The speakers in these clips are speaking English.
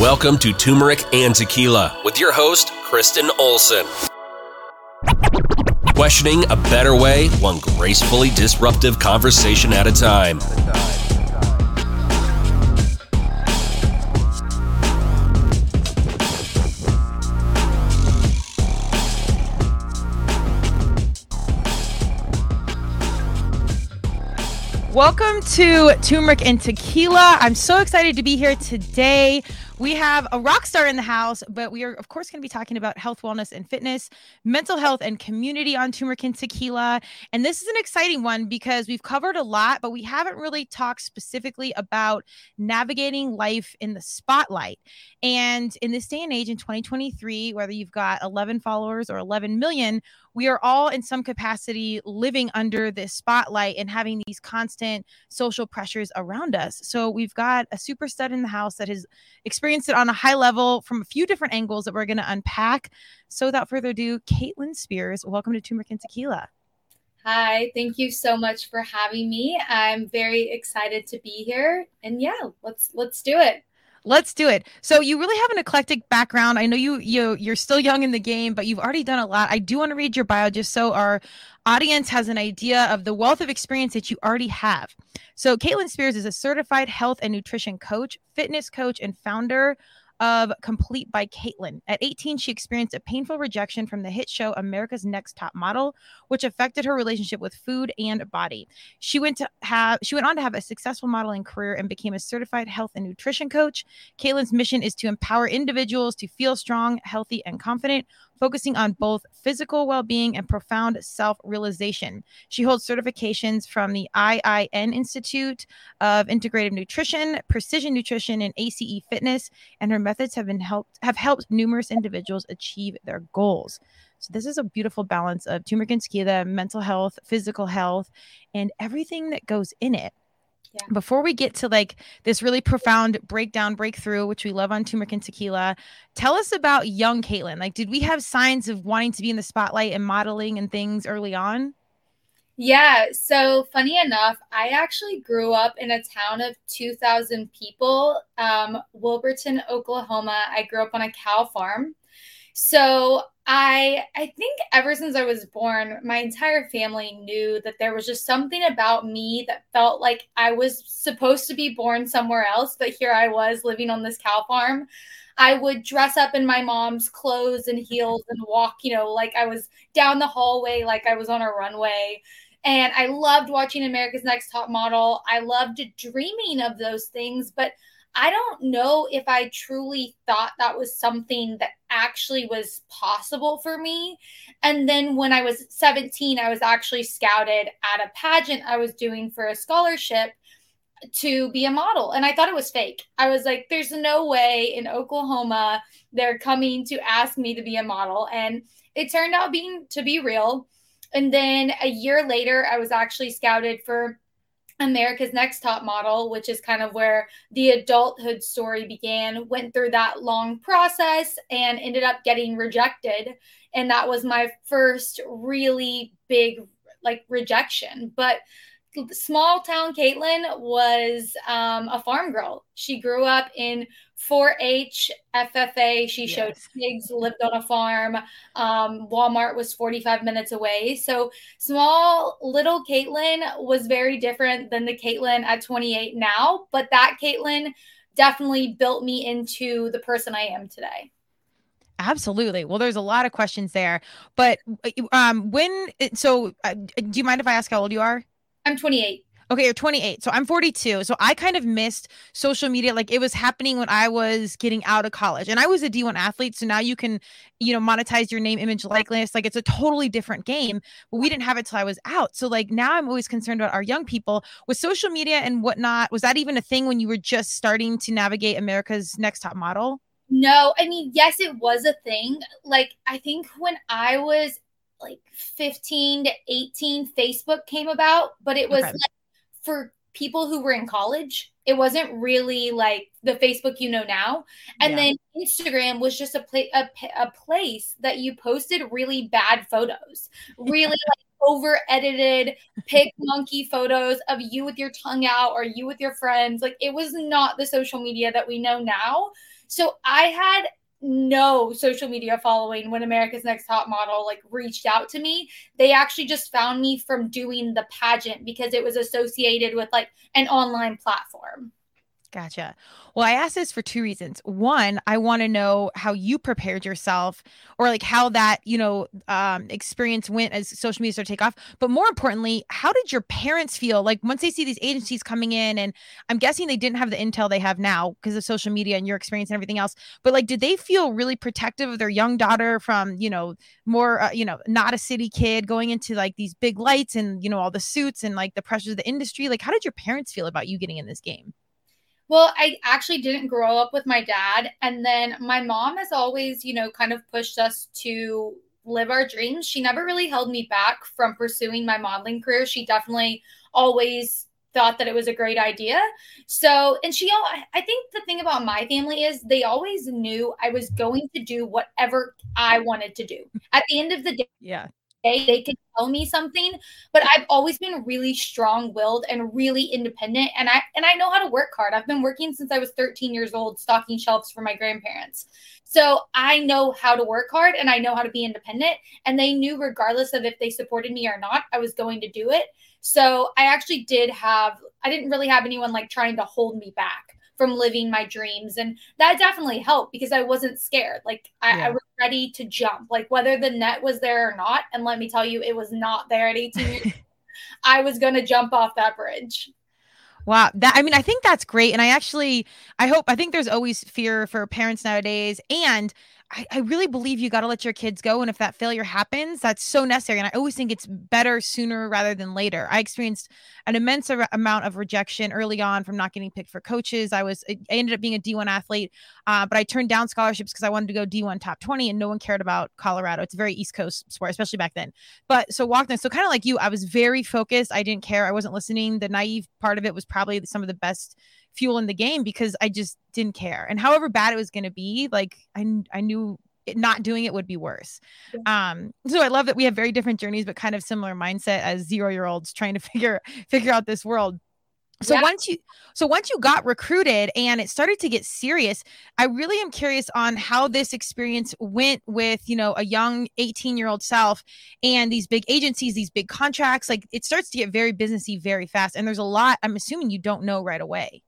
Welcome to Turmeric and Tequila with your host, Kristen Olson. Questioning a better way, one gracefully disruptive conversation at a time. Welcome to Turmeric and Tequila. I'm so excited to be here today. We have a rock star in the house, but we are, of course, going to be talking about health, wellness, and fitness, mental health, and community on Turmeric and Tequila. And this is an exciting one because we've covered a lot, but we haven't really talked specifically about navigating life in the spotlight. And in this day and age, in 2023, whether you've got 11 followers or 11 million, we are all in some capacity living under this spotlight and having these constant social pressures around us. So we've got a super stud in the house that has experienced it on a high level from a few different angles that we're going to unpack. So without further ado, Caitlin Spears, welcome to Turmeric and Tequila. Hi, thank you so much for having me. I'm very excited to be here. And yeah, let's let's do it. Let's do it. So you really have an eclectic background. I know you you you're still young in the game, but you've already done a lot. I do want to read your bio just so our audience has an idea of the wealth of experience that you already have. So Caitlin Spears is a certified health and nutrition coach, fitness coach, and founder of Complete by Caitlin. At 18, she experienced a painful rejection from the hit show America's Next Top Model, which affected her relationship with food and body. She went to have she went on to have a successful modeling career and became a certified health and nutrition coach. Caitlin's mission is to empower individuals to feel strong, healthy, and confident focusing on both physical well being and profound self realization. She holds certifications from the IIN Institute of Integrative Nutrition, Precision Nutrition, and ACE Fitness, and her methods have been helped have helped numerous individuals achieve their goals. So this is a beautiful balance of turmeric and tequila, mental health, physical health, and everything that goes in it. Yeah. Before we get to like this really profound breakdown, breakthrough, which we love on turmeric and tequila, tell us about young Caitlin. Like, did we have signs of wanting to be in the spotlight and modeling and things early on? Yeah. So, funny enough, I actually grew up in a town of 2,000 people, um, Wilburton, Oklahoma. I grew up on a cow farm. So, I I think ever since I was born, my entire family knew that there was just something about me that felt like I was supposed to be born somewhere else, but here I was living on this cow farm. I would dress up in my mom's clothes and heels and walk, you know, like I was down the hallway like I was on a runway. And I loved watching America's Next Top Model. I loved dreaming of those things, but I don't know if I truly thought that was something that actually was possible for me. And then when I was 17, I was actually scouted at a pageant I was doing for a scholarship to be a model. And I thought it was fake. I was like, there's no way in Oklahoma they're coming to ask me to be a model. And it turned out being to be real. And then a year later, I was actually scouted for America's Next Top Model, which is kind of where the adulthood story began, went through that long process and ended up getting rejected. And that was my first really big like rejection. But small town Caitlin was um, a farm girl. She grew up in 4-H, FFA. She yes. showed pigs, lived on a farm. Um, Walmart was 45 minutes away. So small little Caitlin was very different than the Caitlin at 28 now. But that Caitlin definitely built me into the person I am today. Absolutely. Well, there's a lot of questions there, but um, when so, uh, do you mind if I ask how old you are? I'm 28. Okay, you're 28. So I'm 42. So I kind of missed social media. Like it was happening when I was getting out of college. And I was a D1 athlete. So now you can, you know, monetize your name, image, likeness. Like it's a totally different game. But we didn't have it till I was out. So like now I'm always concerned about our young people with social media and whatnot. Was that even a thing when you were just starting to navigate America's Next Top Model? No, I mean, yes, it was a thing. Like, I think when I was like 15 to 18 facebook came about but it was okay. like for people who were in college it wasn't really like the facebook you know now and yeah. then instagram was just a, pla- a, a place that you posted really bad photos really like over edited PicMonkey photos of you with your tongue out or you with your friends like it was not the social media that we know now So I had no social media following when America's Next Top Model like reached out to me. They actually just found me from doing the pageant because it was associated with like an online platform. Gotcha. Well, I asked this for two reasons. One, I want to know how you prepared yourself or like how that, you know, um, experience went as social media started to take off. But more importantly, how did your parents feel like once they see these agencies coming in? And I'm guessing they didn't have the intel they have now because of social media and your experience and everything else. But like, did they feel really protective of their young daughter from, you know, more, uh, you know, not a city kid going into like these big lights and, you know, all the suits and like the pressures of the industry? Like, how did your parents feel about you getting in this game? Well, I actually didn't grow up with my dad. And then my mom has always, you know, kind of pushed us to live our dreams. She never really held me back from pursuing my modeling career. She definitely always thought that it was a great idea. So, and she, I think the thing about my family is they always knew I was going to do whatever I wanted to do. At the end of the day, yeah, they could tell me something but i've always been really strong-willed and really independent and i and i know how to work hard. I've been working since i was 13 years old stocking shelves for my grandparents. So i know how to work hard and i know how to be independent and they knew regardless of if they supported me or not i was going to do it. So i actually did have i didn't really have anyone like trying to hold me back from living my dreams. And that definitely helped because I wasn't scared. Like I, yeah. I, was ready to jump, like whether the net was there or not. And let me tell you, it was not there at 18 years. I was going to jump off that bridge. Wow. That I mean, I think that's great. And I actually I hope I think there's always fear for parents nowadays. And I, I really believe you got to let your kids go. And if that failure happens, that's so necessary. And I always think it's better sooner rather than later. I experienced an immense ar- amount of rejection early on from not getting picked for coaches. I was, I ended up being a D1 athlete, uh, but I turned down scholarships because I wanted to go D1 top 20 and no one cared about Colorado. It's a very East Coast sport, especially back then. But so walked in. So kind of like you, I was very focused. I didn't care. I wasn't listening. The naive part of it was probably some of the best fuel in the game because I just didn't care. And however bad it was going to be, like I, I knew it, not doing it would be worse. Um, so I love that we have very different journeys, but kind of similar mindset as zero year olds trying to figure figure out this world. So yeah. once you so once you got recruited and it started to get serious, I really am curious on how this experience went with, you know, a young 18-year-old self and these big agencies, these big contracts. Like it starts to get very businessy very fast. And there's a lot I'm assuming you don't know right away.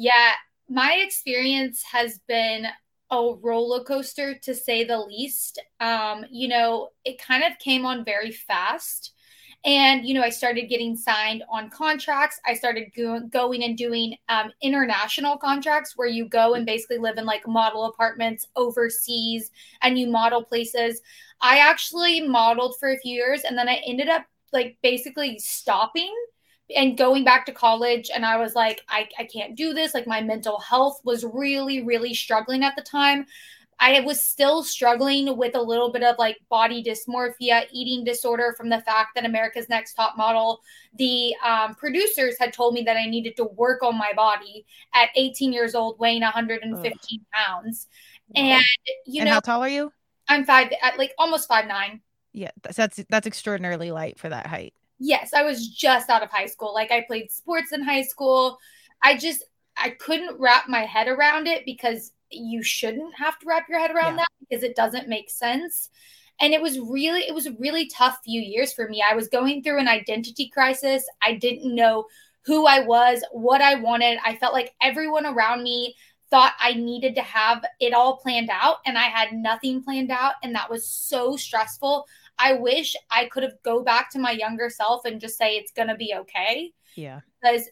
Yeah, my experience has been a roller coaster to say the least. Um, you know, it kind of came on very fast. And, you know, I started getting signed on contracts. I started go- going and doing um, international contracts where you go and basically live in like model apartments overseas and you model places. I actually modeled for a few years and then I ended up like basically stopping and going back to college and i was like I, I can't do this. Like my mental health was really really struggling at the time. I was still struggling with a little bit of like body dysmorphia eating disorder from the fact that america's next top model the um, producers had told me that i needed to work on my body at 18 years old weighing 115 Ugh. pounds. And you and know how tall are you? I'm five at like almost five nine. Yeah that's that's, that's extraordinarily light for that height yes, I was just out of high school. Like I played sports in high school. I just I couldn't wrap my head around it because you shouldn't have to wrap your head around yeah. that because it doesn't make sense. And it was really it was a really tough few years for me. I was going through an identity crisis. I didn't know who I was, what I wanted. I felt like everyone around me thought I needed to have it all planned out and I had nothing planned out and that was so stressful. I wish I could have go back to my younger self and just say it's going to be okay. Yeah. Because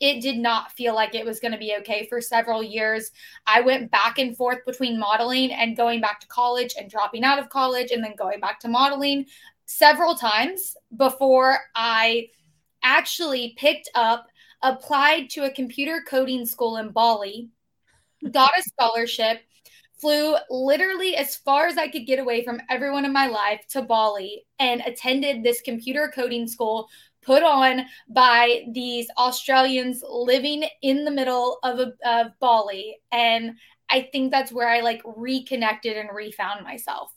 it did not feel like it was going to be okay for several years. I went back and forth between modeling and going back to college and dropping out of college and then going back to modeling several times before I actually picked up, applied to a computer coding school in Bali, got a scholarship, flew literally as far as I could get away from everyone in my life to Bali and attended this computer coding school put on by these Australians living in the middle of, a, of Bali. And I think that's where I like reconnected and refound myself.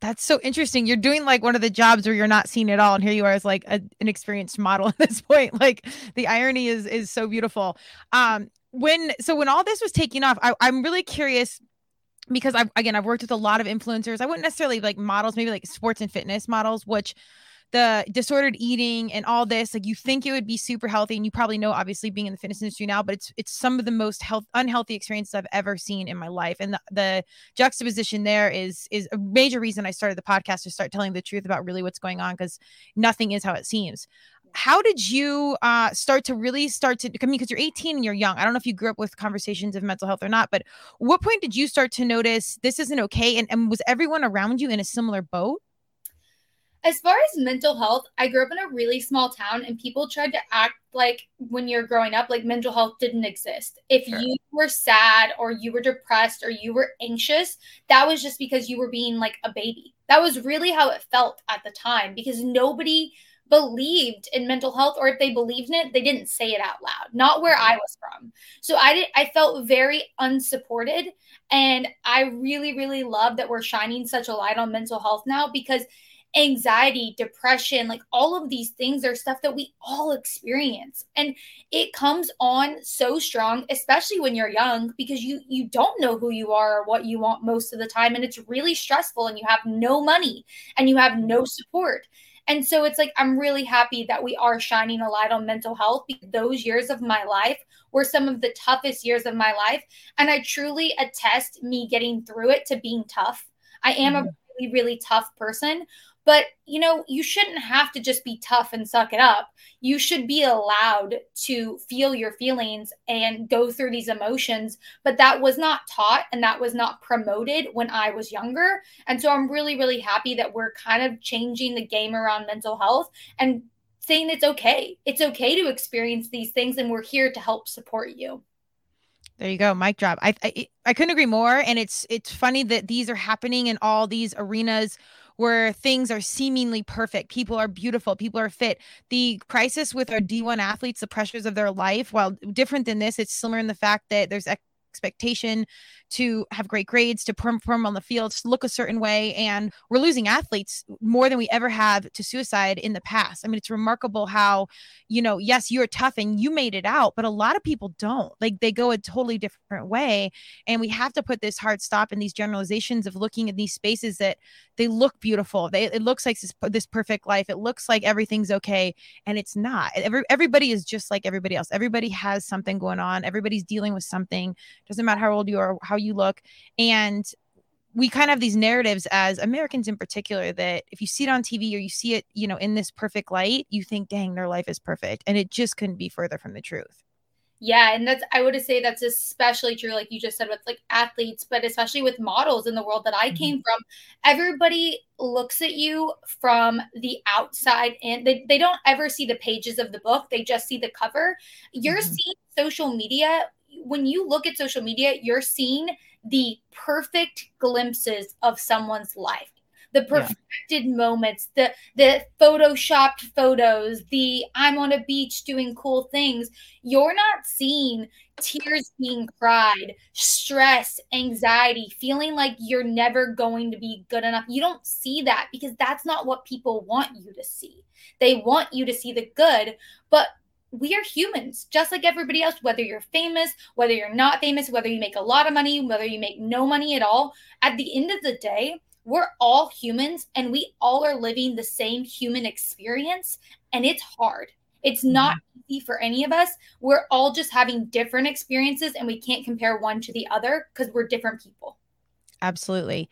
That's so interesting. You're doing like one of the jobs where you're not seen at all, and here you are as like a, an experienced model at this point. Like the irony is is so beautiful. Um, when so when all this was taking off, I, I'm really curious because I've again I've worked with a lot of influencers. I wouldn't necessarily like models, maybe like sports and fitness models, which the disordered eating and all this like you think it would be super healthy and you probably know obviously being in the fitness industry now but it's it's some of the most health unhealthy experiences i've ever seen in my life and the, the juxtaposition there is is a major reason i started the podcast to start telling the truth about really what's going on because nothing is how it seems how did you uh, start to really start to I mean because you're 18 and you're young I don't know if you grew up with conversations of mental health or not but what point did you start to notice this isn't okay and, and was everyone around you in a similar boat as far as mental health, I grew up in a really small town and people tried to act like when you're growing up, like mental health didn't exist. If sure. you were sad or you were depressed or you were anxious, that was just because you were being like a baby. That was really how it felt at the time because nobody believed in mental health or if they believed in it they didn't say it out loud not where i was from so i did i felt very unsupported and i really really love that we're shining such a light on mental health now because anxiety, depression, like all of these things are stuff that we all experience. And it comes on so strong, especially when you're young, because you you don't know who you are or what you want most of the time. And it's really stressful and you have no money and you have no support. And so it's like, I'm really happy that we are shining a light on mental health because those years of my life were some of the toughest years of my life. And I truly attest me getting through it to being tough. I am mm-hmm. a really, really tough person, but, you know, you shouldn't have to just be tough and suck it up. You should be allowed to feel your feelings and go through these emotions. But that was not taught and that was not promoted when I was younger. And so I'm really, really happy that we're kind of changing the game around mental health and saying it's okay. It's okay to experience these things and we're here to help support you. There you go, mic drop. I, I I couldn't agree more, and it's it's funny that these are happening in all these arenas where things are seemingly perfect. People are beautiful, people are fit. The crisis with our D1 athletes, the pressures of their life, while different than this, it's similar in the fact that there's expectation to have great grades, to perform on the field, to look a certain way. And we're losing athletes more than we ever have to suicide in the past. I mean, it's remarkable how, you know, yes, you're tough and you made it out, but a lot of people don't. Like they go a totally different way. And we have to put this hard stop in these generalizations of looking at these spaces that they look beautiful. They, it looks like this, this perfect life. It looks like everything's okay. And it's not. Every, everybody is just like everybody else. Everybody has something going on. Everybody's dealing with something. Doesn't matter how old you are, how you look. And we kind of have these narratives as Americans in particular that if you see it on TV or you see it, you know, in this perfect light, you think, dang, their life is perfect. And it just couldn't be further from the truth. Yeah, and that's I would say that's especially true, like you just said, with like athletes, but especially with models in the world that I mm-hmm. came from. Everybody looks at you from the outside and they, they don't ever see the pages of the book, they just see the cover. You're mm-hmm. seeing social media when you look at social media, you're seeing the perfect glimpses of someone's life. The perfected yeah. moments the the photoshopped photos the i'm on a beach doing cool things. You're not seeing tears being cried stress anxiety feeling like you're never going to be good enough. You don't see that because that's not what people want you to see. They want you to see the good but we are humans just like everybody else whether you're famous whether you're not famous whether you make a lot of money whether you make no money at all. At the end of the day we're all humans and we all are living the same human experience and it's hard. It's not mm-hmm. easy for any of us. We're all just having different experiences and we can't compare one to the other because we're different people. Absolutely.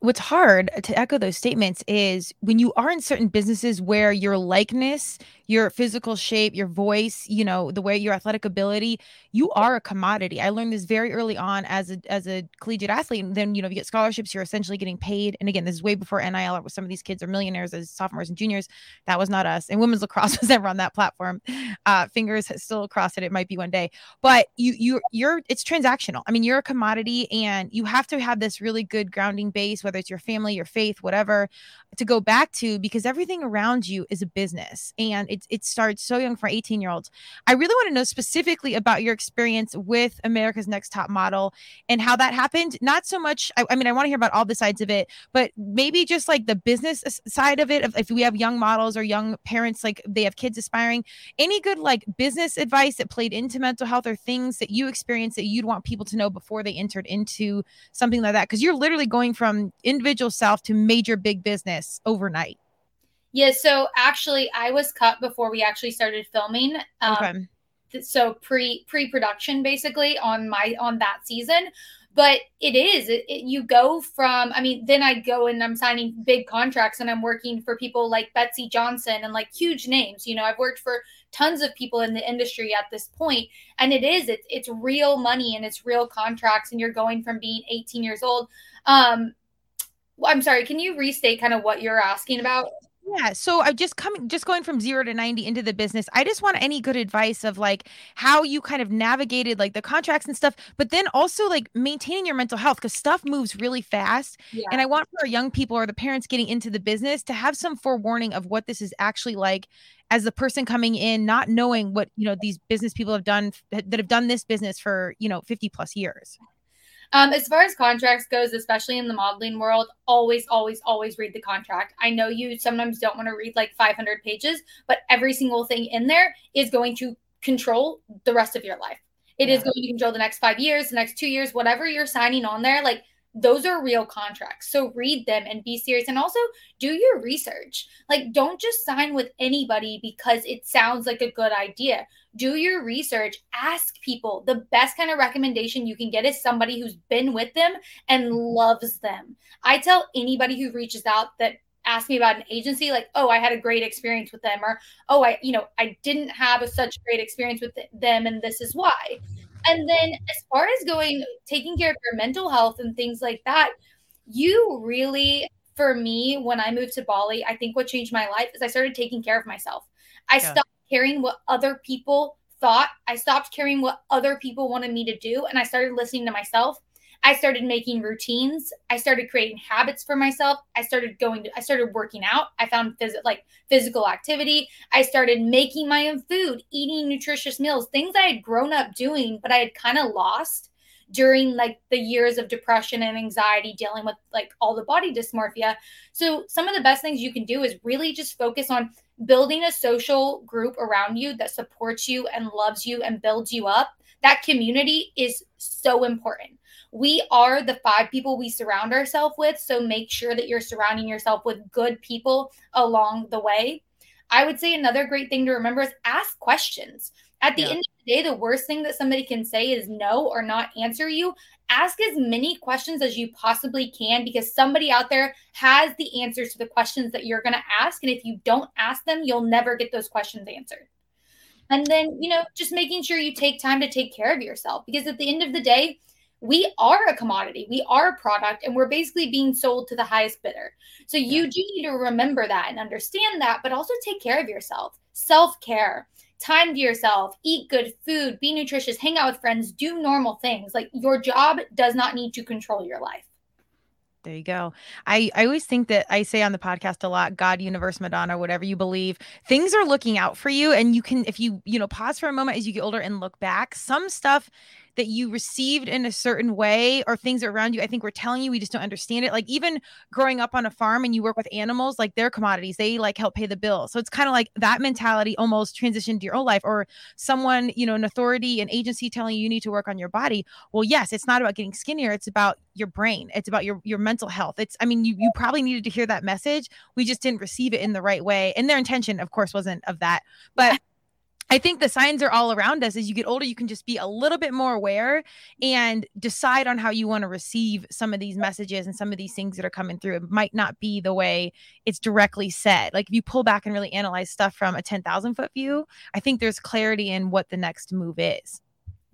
What's hard to echo those statements is when you are in certain businesses where your likeness your physical shape, your voice, you know, the way your athletic ability, you are a commodity. I learned this very early on as a as a collegiate athlete. And then, you know, if you get scholarships, you're essentially getting paid. And again, this is way before NIL, some of these kids are millionaires as sophomores and juniors. That was not us. And women's lacrosse was never on that platform. Uh, fingers still across it. It might be one day. But you you you're it's transactional. I mean, you're a commodity and you have to have this really good grounding base base, whether it's your family, your faith, whatever, to go back to because everything around you is a business and it, it starts so young for 18 year olds. I really want to know specifically about your experience with America's Next Top Model and how that happened. Not so much, I, I mean, I want to hear about all the sides of it, but maybe just like the business side of it. If we have young models or young parents, like they have kids aspiring, any good like business advice that played into mental health or things that you experienced that you'd want people to know before they entered into something like that? Because you're literally going from individual self to major big business overnight. Yeah, so actually, I was cut before we actually started filming. Um, okay. So pre pre production, basically on my on that season, but it is it, it, you go from i mean then i go and i'm signing big contracts and i'm working for people like Betsey johnson and like huge names you know i've worked for tons of people in the industry at this point and it is it's, it's real money and it's real contracts and you're going from being 18 years old um i'm sorry can you restate kind of what you're asking about yeah. So I just coming just going from zero to 90 into the business. I just want any good advice of like how you kind of navigated like the contracts and stuff, but then also like maintaining your mental health because stuff moves really fast. Yeah. And I want for our young people or the parents getting into the business to have some forewarning of what this is actually like as the person coming in, not knowing what, you know, these business people have done that have done this business for, you know, 50 plus years. Um, as far as contracts goes, especially in the modeling world, always, always, always read the contract. I know you sometimes don't want to read like 500 pages, but every single thing in there is going to control the rest of your life. It yeah. is going to control the next five years, the next two years, whatever you're signing on there. Like those are real contracts. So read them and be serious and also do your research. Like don't just sign with anybody because it sounds like a good idea. Do your research, ask people. The best kind of recommendation you can get is somebody who's been with them and loves them. I tell anybody who reaches out that ask me about an agency like oh i had a great experience with them or oh i you know i didn't have a such great experience with them and this is why and then as far as going taking care of your mental health and things like that, you really for me when I moved to Bali, I think what changed my life is I started taking care of myself. I yeah. stopped caring what other people thought. I stopped caring what other people wanted me to do and I started listening to myself. I started making routines. I started creating habits for myself. I started going to, I started working out. I found phys- like physical activity. I started making my own food, eating nutritious meals, things I had grown up doing, but I had kind of lost during like the years of depression and anxiety dealing with like all the body dysmorphia. So some of the best things you can do is really just focus on building a social group around you that supports you and loves you and builds you up. That community is so important we are the five people we surround ourselves with. So make sure that you're surrounding yourself with good people along the way. I would say another great thing to remember is ask questions. At the yeah. end of the day, the worst thing that somebody can say is no or not answer you. Ask as many questions as you possibly can because somebody out there has the answers to the questions that you're going to ask. And if you don't ask them, you'll never get those questions answered. And then, you know, just making sure you take time to take care of yourself because at the end of the day, we are a commodity, we are a product, and we're basically being sold to the highest bidder. So you do need to remember that and understand that, but also take care of yourself. Self care, time to yourself, eat good food, be nutritious, hang out with friends, do normal things. Like your job does not need to control your life. There you go. I, I always think that I say on the podcast a lot, God, universe, Madonna, whatever you believe, things are looking out for you. And you can, if you, you know, pause for a moment as you get older and look back, some stuff that you received in a certain way or things around you i think we're telling you we just don't understand it. Like even growing up on a farm and you work with animals like they're commodities. They like help pay the bill so it's kind of like that mentality almost transitioned to your own life or someone you know an authority an agency telling you you need to work on your body. Well yes it's not about getting skinnier. It's about your brain. It's about your your mental health. It's i mean you you probably needed to hear that message. We just didn't receive it in the right way. And their intention of course wasn't of that. But I think the signs are all around us. As you get older, you can just be a little bit more aware and decide on how you want to receive some of these messages and some of these things that are coming through. It might not be the way it's directly said. Like if you pull back and really analyze stuff from a 10,000 foot view, I think there's clarity in what the next move is.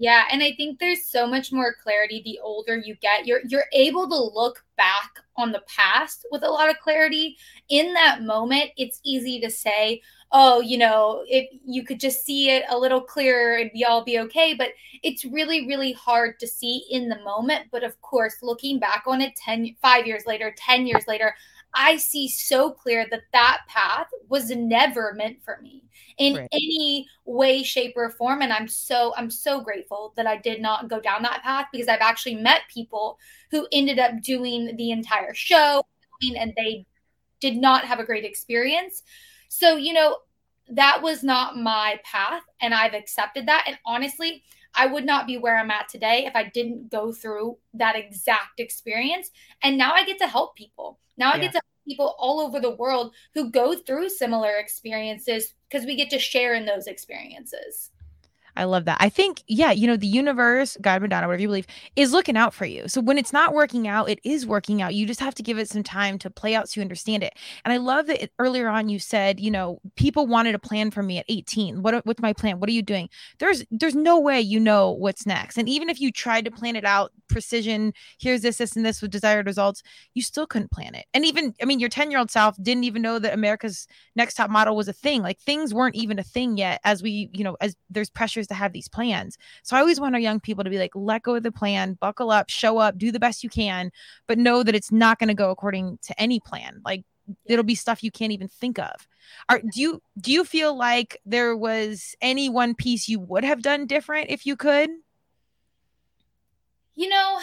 Yeah, and I think there's so much more clarity the older you get. You're you're able to look back on the past with a lot of clarity. In that moment, it's easy to say, oh, you know, if you could just see it a little clearer, it'd be all be okay. But it's really, really hard to see in the moment. But of course, looking back on it 10, five years later, 10 years later, I see so clear that that path was never meant for me in right. any way shape or form and i'm so i'm so grateful that i did not go down that path because i've actually met people who ended up doing the entire show and they did not have a great experience so you know that was not my path and i've accepted that and honestly I would not be where I'm at today if I didn't go through that exact experience. And now I get to help people. Now I yeah. get to people all over the world who go through similar experiences because we get to share in those experiences. I love that. I think, yeah, you know, the universe, God, Madonna, whatever you believe, is looking out for you. So when it's not working out, it is working out. You just have to give it some time to play out so you understand it. And I love that it, earlier on you said, you know, people wanted a plan for me at 18. What what's my plan? What are you doing? There's there's no way you know what's next. And even if you tried to plan it out, precision, here's this, this, and this with desired results, you still couldn't plan it. And even, I mean, your 10 year old self didn't even know that America's Next Top Model was a thing. Like things weren't even a thing yet. As we, you know, as there's pressures to have these plans. So I always want our young people to be like, let go of the plan, buckle up, show up, do the best you can, but know that it's not going to go according to any plan. Like it'll be stuff you can't even think of. Are do you do you feel like there was any one piece you would have done different if you could? You know,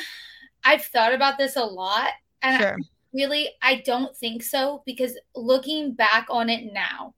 I've thought about this a lot and sure. I, really I don't think so because looking back on it now,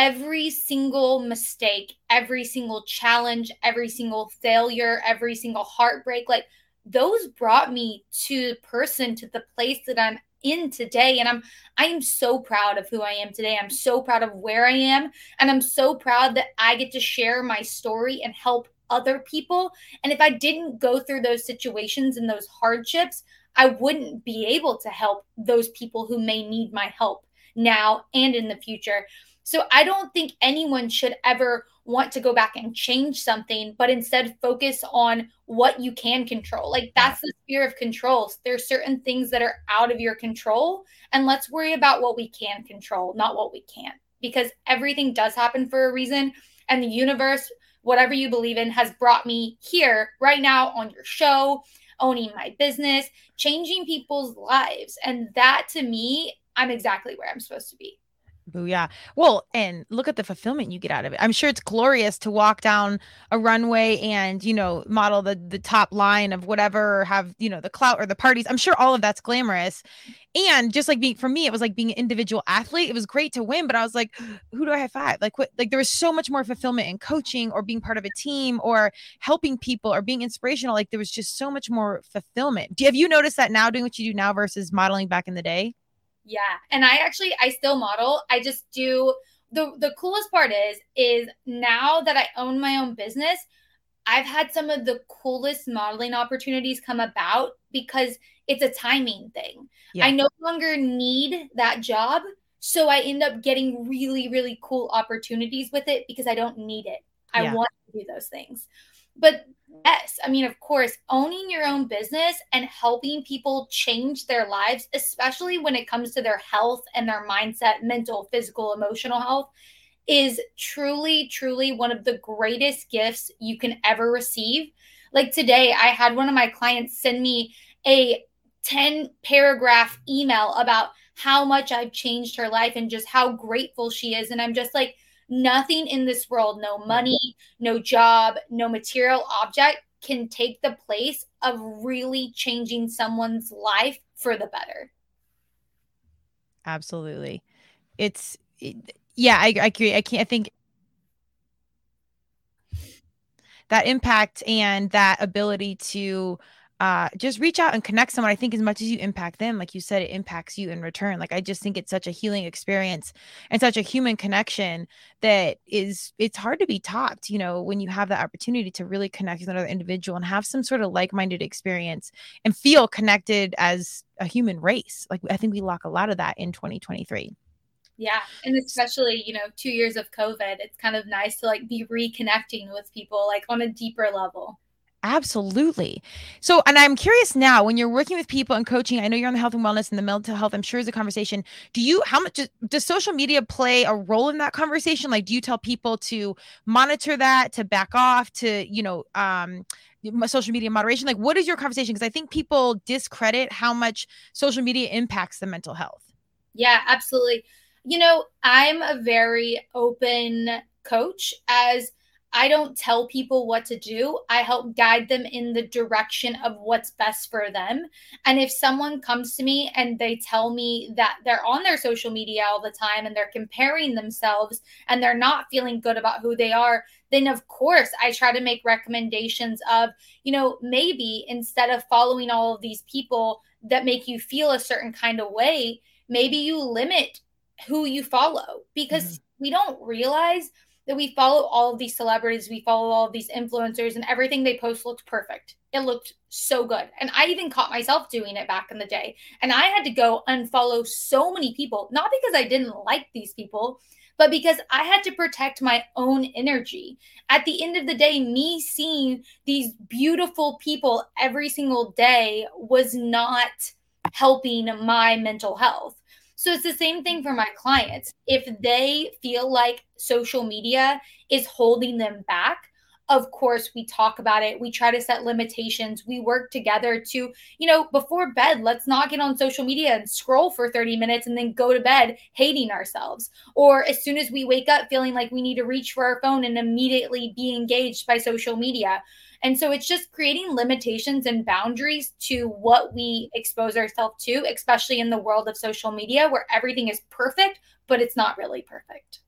every single mistake, every single challenge, every single failure, every single heartbreak, like those brought me to the person, to the place that I'm in today. And i'm i am so proud of who i am today. I'm so proud of where i am. And i'm so proud that i get to share my story and help other people. And if i didn't go through those situations and those hardships i wouldn't be able to help those people who may need my help now and in the future so I don't think anyone should ever want to go back and change something, but instead focus on what you can control. Like that's the fear of control. There's certain things that are out of your control, and let's worry about what we can control, not what we can't. Because everything does happen for a reason, and the universe, whatever you believe in, has brought me here right now on your show, owning my business, changing people's lives. And that to me, I'm exactly where I'm supposed to be. Booyah. Well, and look at the fulfillment you get out of it. I'm sure it's glorious to walk down a runway and, you know, model the the top line of whatever, have, you know, the clout or the parties. I'm sure all of that's glamorous. And just like being for me, it was like being an individual athlete. It was great to win, but I was like, who do I have five? Like what like there was so much more fulfillment in coaching or being part of a team or helping people or being inspirational. Like there was just so much more fulfillment. Do have you noticed that now doing what you do now versus modeling back in the day? Yeah. And I actually I still model. I just do the the coolest part is is now that I own my own business, I've had some of the coolest modeling opportunities come about because it's a timing thing. Yeah. I no longer need that job, so I end up getting really really cool opportunities with it because I don't need it. I yeah. want to do those things. But yes, I mean, of course, owning your own business and helping people change their lives, especially when it comes to their health and their mindset, mental, physical, emotional health, is truly, truly one of the greatest gifts you can ever receive. Like today, I had one of my clients send me a 10 paragraph email about how much I've changed her life and just how grateful she is. And I'm just like, Nothing in this world, no money, no job, no material object can take the place of really changing someone's life for the better. Absolutely. It's, yeah, I, I agree. I can't, I think that impact and that ability to uh, just reach out and connect someone. I think as much as you impact them, like you said, it impacts you in return. Like I just think it's such a healing experience and such a human connection that is it's hard to be taught, you know, when you have that opportunity to really connect with another individual and have some sort of like-minded experience and feel connected as a human race. Like I think we lack a lot of that in 2023. Yeah. And especially, you know, two years of COVID, it's kind of nice to like be reconnecting with people like on a deeper level. Absolutely. So, and I'm curious now when you're working with people and coaching, I know you're on the health and wellness and the mental health, I'm sure is a conversation. Do you, how much does social media play a role in that conversation? Like, do you tell people to monitor that, to back off, to, you know, um, social media moderation? Like, what is your conversation? Because I think people discredit how much social media impacts the mental health. Yeah, absolutely. You know, I'm a very open coach as I don't tell people what to do. I help guide them in the direction of what's best for them. And if someone comes to me and they tell me that they're on their social media all the time and they're comparing themselves and they're not feeling good about who they are, then of course I try to make recommendations of, you know, maybe instead of following all of these people that make you feel a certain kind of way, maybe you limit who you follow because mm-hmm. we don't realize that we follow all of these celebrities, we follow all of these influencers, and everything they post looked perfect. It looked so good. And I even caught myself doing it back in the day. And I had to go unfollow so many people, not because I didn't like these people, but because I had to protect my own energy. At the end of the day, me seeing these beautiful people every single day was not helping my mental health. So it's the same thing for my clients. If they feel like social media is holding them back, of course we talk about it. We try to set limitations. We work together to you know before bed let's not get on social media and scroll for 30 minutes and then go to bed hating ourselves. Or as soon as we wake up feeling like we need to reach for our phone and immediately be engaged by social media and so it's just creating limitations and boundaries to what we expose ourselves to, especially in the world of social media where everything is perfect, but it's not really perfect.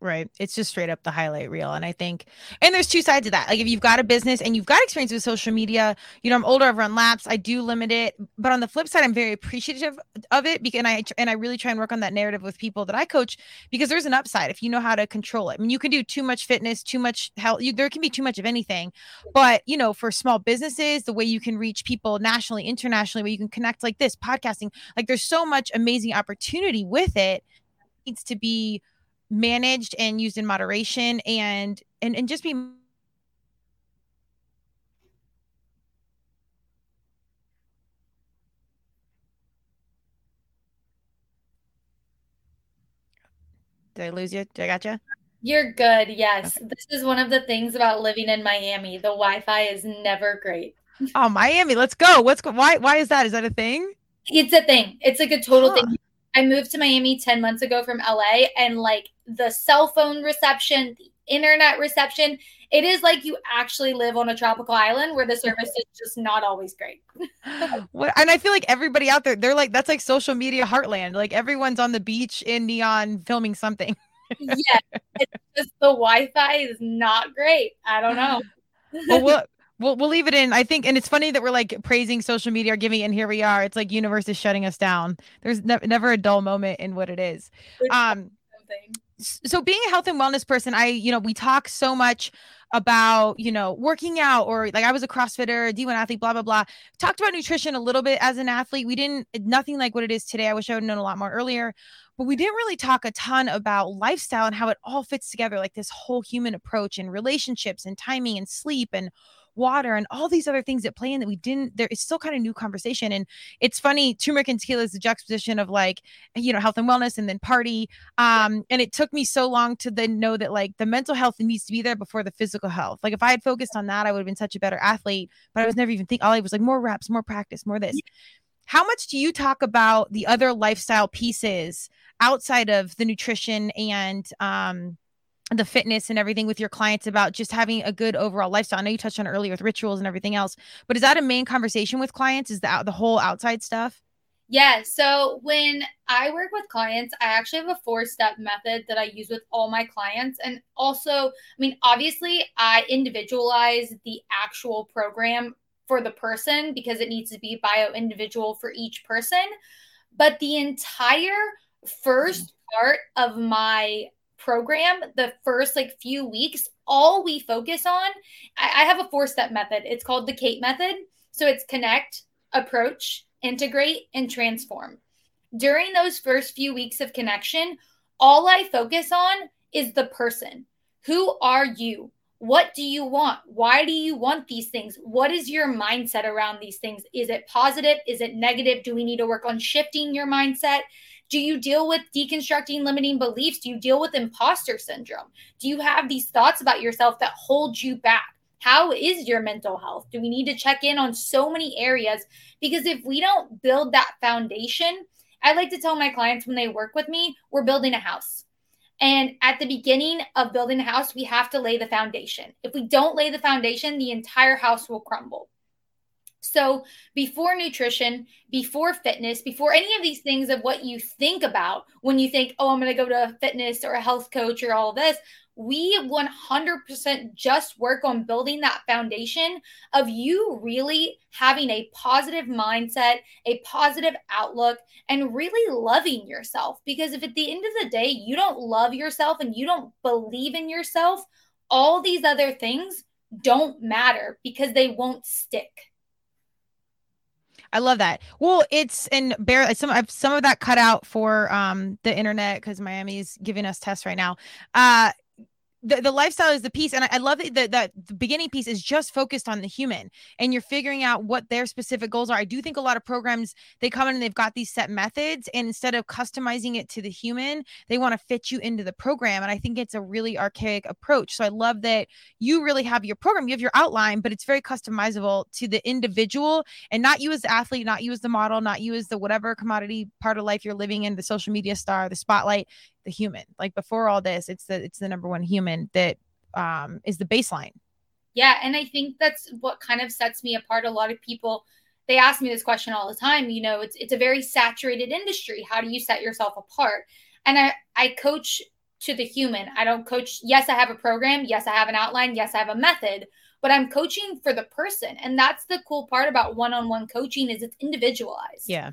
Right. It's just straight up the highlight reel. And I think, and there's two sides of that. Like if you've got a business and you've got experience with social media, you know, I'm older, I've run laps, I do limit it. But on the flip side, I'm very appreciative of it because and I and I really try and work on that narrative with people that I coach because there's an upside if you know how to control it. I mean, you can do too much fitness, too much health. You, there can be too much of anything. But you know, for small businesses, the way you can reach people nationally, internationally, where you can connect like this, podcasting, like there's so much amazing opportunity with it. it needs to be managed and used in moderation and and and just be Did I lose you? Did I got you? You're good. Yes. Okay. This is one of the things about living in Miami. The Wi-Fi is never great. Oh, Miami. Let's go. What's why why is that? Is that a thing? It's a thing. It's like a total huh. thing. I moved to Miami 10 months ago from LA and like the cell phone reception, the internet reception, it is like you actually live on a tropical island where the service is just not always great. and I feel like everybody out there, they're like, that's like social media heartland. Like everyone's on the beach in neon filming something. yeah. It's just the Wi Fi is not great. I don't know. well, what? We'll, we'll leave it in. I think, and it's funny that we're like praising social media or giving, and here we are. It's like universe is shutting us down. There's ne- never a dull moment in what it is. Um, so being a health and wellness person, I, you know, we talk so much about, you know, working out or like I was a CrossFitter, D1 athlete, blah, blah, blah. Talked about nutrition a little bit as an athlete. We didn't, nothing like what it is today. I wish I would have known a lot more earlier, but we didn't really talk a ton about lifestyle and how it all fits together, like this whole human approach and relationships and timing and sleep and water and all these other things that play in that we didn't there is still kind of new conversation. And it's funny turmeric and tequila is the juxtaposition of like you know health and wellness and then party. Um and it took me so long to then know that like the mental health needs to be there before the physical health. Like if i had focused on that i would have been such a better athlete but i was never even think all i was like more reps more practice more this. How much do you talk about the other lifestyle pieces outside of the nutrition and um the fitness and everything with your clients about just having a good overall lifestyle. I know you touched on earlier with rituals and everything else, but is that a main conversation with clients? Is that the whole outside stuff? Yeah. So when I work with clients, I actually have a four step method that I use with all my clients. And also, I mean, obviously, I individualize the actual program for the person because it needs to be bio individual for each person. But the entire first mm-hmm. part of my program, the first like few weeks, all we focus on, I, I have a four step method. It's called the CAIT method. So it's connect, approach, integrate, and transform. During those first few weeks of connection, all I focus on is the person. Who are you? What do you want? Why do you want these things? What is your mindset around these things? Is it positive? Is it negative? Do we need to work on shifting your mindset? Do you deal with deconstructing limiting beliefs? Do you deal with imposter syndrome? Do you have these thoughts about yourself that hold you back? How is your mental health? Do we need to check in on so many areas? Because if we don't build that foundation, I like to tell my clients when they work with me, we're building a house. And at the beginning of building a house, we have to lay the foundation. If we don't lay the foundation, the entire house will crumble. So, before nutrition, before fitness, before any of these things of what you think about when you think, oh, I'm going to go to a fitness or a health coach or all this, we 100% just work on building that foundation of you really having a positive mindset, a positive outlook, and really loving yourself. Because if at the end of the day you don't love yourself and you don't believe in yourself, all these other things don't matter because they won't stick. I love that. Well, it's and bear some I've some of that cut out for um the internet because Miami's giving us tests right now. Uh the, the lifestyle is the piece and I, I love that the, the, beginning piece is just focused on the human and you're figuring out what their specific goals are. I do think a lot of programs they come in and they've got these set methods and instead of customizing it to the human they want to fit you into the program and i think it's a really archaic approach. So i love that you really have your program you have your outline but it's very customizable to the individual and not you as the athlete not you as the model not you as the whatever commodity part of life you're living in the social media star the spotlight the human. Like before all this, it's the it's the number one human that um is the baseline. Yeah, and I think that's what kind of sets me apart. A lot of people they ask me this question all the time. You know, it's it's a very saturated industry. How do you set yourself apart? And I I coach to the human. I don't coach. Yes, I have a program. Yes, I have an outline. Yes, I have a method. But I'm coaching for the person, and that's the cool part about one-on-one coaching is it's individualized. Yeah.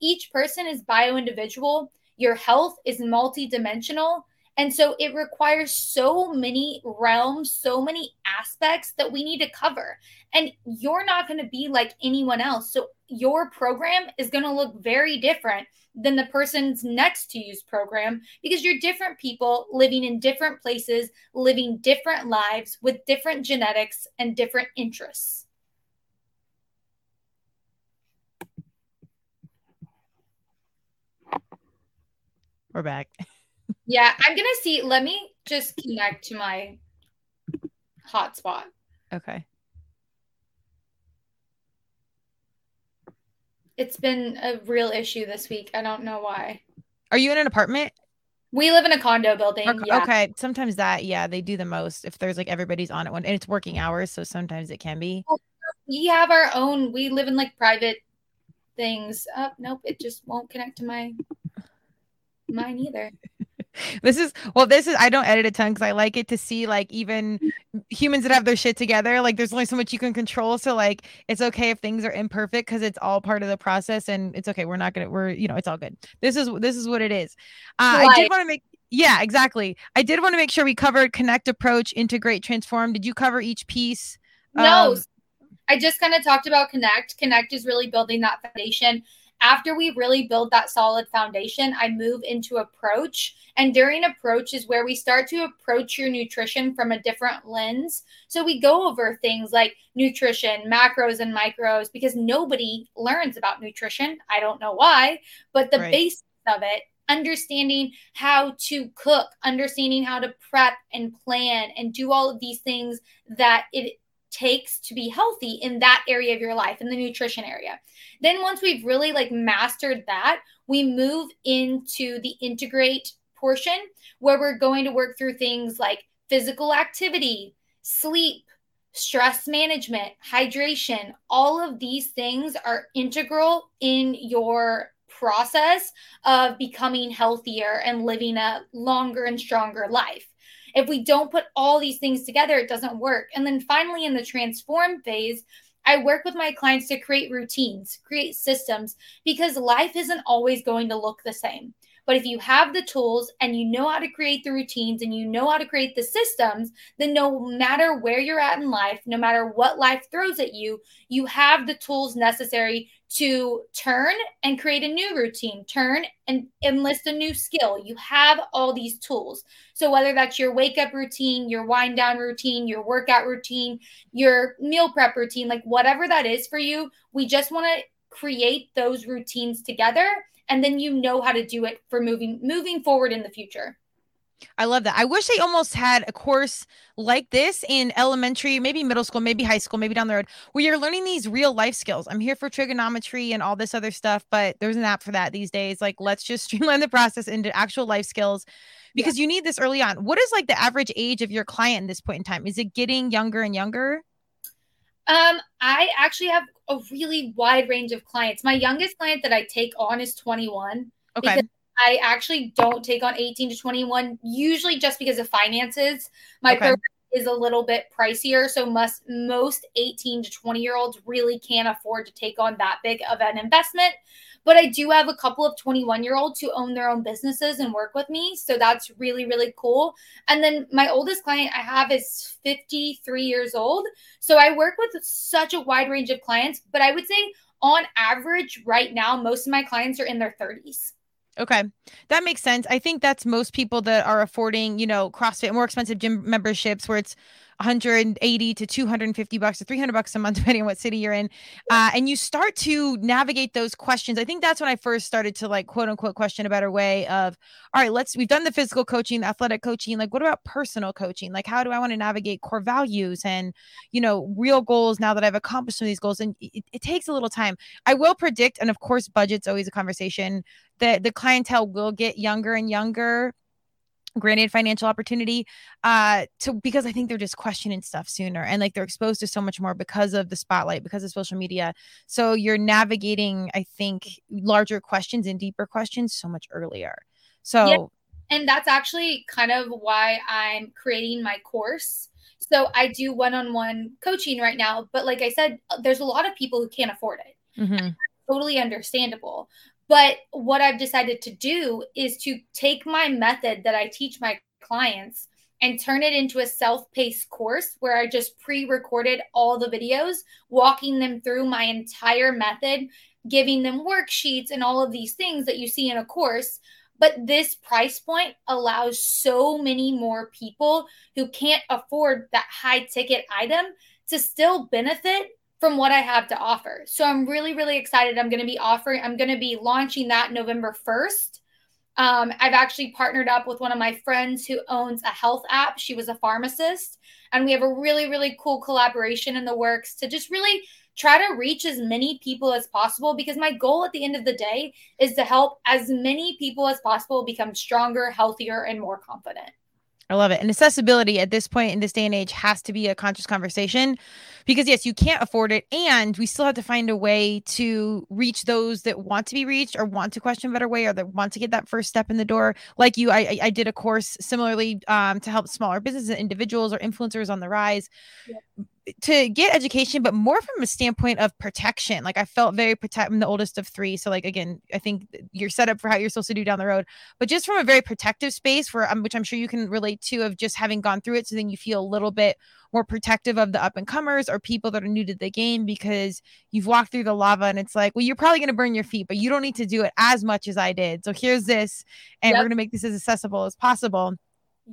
Each person is bio individual your health is multidimensional. And so it requires so many realms, so many aspects that we need to cover. And you're not going to be like anyone else. So your program is going to look very different than the person's next to you's program because you're different people living in different places, living different lives with different genetics and different interests. We're back. yeah, I'm gonna see. Let me just connect to my hotspot. Okay. It's been a real issue this week. I don't know why. Are you in an apartment? We live in a condo building. Okay, yeah. okay. Sometimes that, yeah, they do the most if there's like everybody's on it one and it's working hours. So sometimes it can be. We have our own, we live in like private things. Oh, nope, it just won't connect to my mine either. this is well this is i don't edit a ton because i like it to see like even humans that have their shit together like there's only so much you can control. So like it's okay if things are imperfect because it's all part of the process and it's okay. We're not gonna we're you know it's all good. This is this is what it is. Uh, i did want to make yeah exactly. I did want to make sure we covered connect approach integrate transform. Did you cover each piece no. um, I just kind of talked about Connect. Connect is really building that foundation after we really build that solid foundation, I move into approach. And during approach is where we start to approach your nutrition from a different lens. So we go over things like nutrition, macros, and micros because nobody learns about nutrition. I don't know why, but the right. basics of it understanding how to cook, understanding how to prep and plan and do all of these things that it takes to be healthy in that area of your life in the nutrition area. Then once we've really like mastered that we move into the integrate portion where we're going to work through things like physical activity sleep stress management hydration. All of these things are integral in your process of becoming healthier and living a longer and stronger life if we don't put all these things together, it doesn't work. And then finally, in the transform phase, I work with my clients to create routines, create systems, because life isn't always going to look the same. But if you have the tools and you know how to create the routines and you know how to create the systems, then no matter where you're at in life, no matter what life throws at you, you have the tools necessary to turn and create a new routine, turn and enlist a new skill. You have all these tools. So, whether that's your wake up routine, your wind down routine, your workout routine, your meal prep routine, like whatever that is for you, we just want to create those routines together and then you know how to do it for moving moving forward in the future. I love that. I wish they almost had a course like this in elementary, maybe middle school, maybe high school, maybe down the road, where you're learning these real life skills. I'm here for trigonometry and all this other stuff, but there's an app for that these days. Like, let's just streamline the process into actual life skills because yeah. you need this early on. What is like the average age of your client at this point in time? Is it getting younger and younger? Um, I actually have a really wide range of clients. My youngest client that I take on is 21. Okay. I actually don't take on 18 to 21, usually just because of finances. My okay. program is a little bit pricier. So must most 18 to 20 year olds really can't afford to take on that big of an investment. But I do have a couple of 21 year olds who own their own businesses and work with me. So that's really, really cool. And then my oldest client I have is 53 years old. So I work with such a wide range of clients, but I would say on average, right now, most of my clients are in their 30s. Okay. That makes sense. I think that's most people that are affording, you know, CrossFit more expensive gym memberships where it's 180 to 250 bucks to 300 bucks a month, depending on what city you're in. Uh, and you start to navigate those questions. I think that's when I first started to like quote unquote question a better way of, all right, let's, we've done the physical coaching, the athletic coaching. Like, what about personal coaching? Like, how do I want to navigate core values and, you know, real goals now that I've accomplished some of these goals? And it, it takes a little time. I will predict, and of course, budget's always a conversation that the clientele will get younger and younger granted financial opportunity uh to because i think they're just questioning stuff sooner and like they're exposed to so much more because of the spotlight because of social media so you're navigating i think larger questions and deeper questions so much earlier so yeah. and that's actually kind of why i'm creating my course so i do one-on-one coaching right now but like i said there's a lot of people who can't afford it mm-hmm. totally understandable but what I've decided to do is to take my method that I teach my clients and turn it into a self paced course where I just pre recorded all the videos, walking them through my entire method, giving them worksheets and all of these things that you see in a course. But this price point allows so many more people who can't afford that high ticket item to still benefit from what I have to offer. So I'm really, really excited. I'm going to be offering, I'm going to be launching that November 1st. Um, I've actually partnered up with one of my friends who owns a health app. She was a pharmacist, and we have a really, really cool collaboration in the works to just really try to reach as many people as possible because my goal at the end of the day is to help as many people as possible become stronger, healthier, and more confident. I love it. And accessibility at this point in this day and age has to be a conscious conversation because, yes, you can't afford it. And we still have to find a way to reach those that want to be reached or want to question better way or that want to get that first step in the door. Like you, I, I did a course similarly um, to help smaller businesses, individuals, or influencers on the rise. Yeah to get education, but more from a standpoint of protection. Like I felt very protect. I'm the oldest of three, so like again, I think you're set up for how you're supposed to do down the road. But just from a very protective space, for um, which I'm sure you can relate to, of just having gone through it, so then you feel a little bit more protective of the up and comers or people that are new to the game because you've walked through the lava and it's like, well, you're probably going to burn your feet, but you don't need to do it as much as I did. So here's this, and yep. we're going to make this as accessible as possible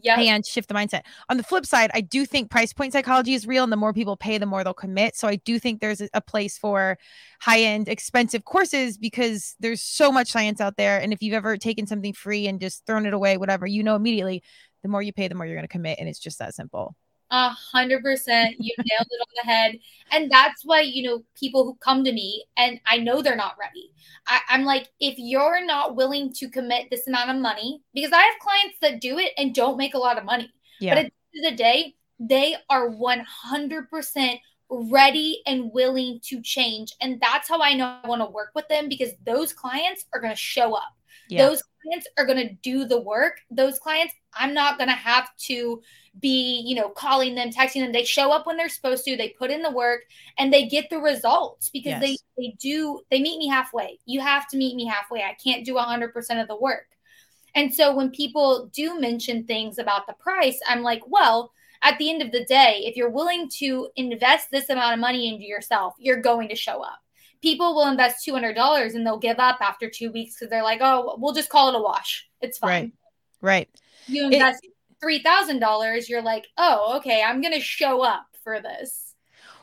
yeah and shift the mindset. On the flip side i do think price point psychology is real and the more people pay the more they'll commit. So i do think there's a place for high end expensive courses because there's so much science out there and if you've ever taken something free and just thrown it away whatever you know immediately the more you pay the more you're going to commit and it's just that simple a hundred percent. You nailed it on the head. And that's why, you know, people who come to me and I know they're not ready. I, I'm like, if you're not willing to commit this amount of money, because I have clients that do it and don't make a lot of money. Yeah. But at the end of the day, they are 100% ready and willing to change. And that's how I know I want to work with them because those clients are going to show up. Yeah. Those clients are going to do the work. Those clients, I'm not going to have to be, you know, calling them, texting them. They show up when they're supposed to, they put in the work and they get the results because yes. they they do they meet me halfway. You have to meet me halfway. I can't do 100% of the work. And so when people do mention things about the price, I'm like, well, at the end of the day, if you're willing to invest this amount of money into yourself, you're going to show up. People will invest $200 and they'll give up after two weeks because they're like, oh, we'll just call it a wash. It's fine. Right. Right. You invest it, $3,000, you're like, oh, okay, I'm going to show up for this.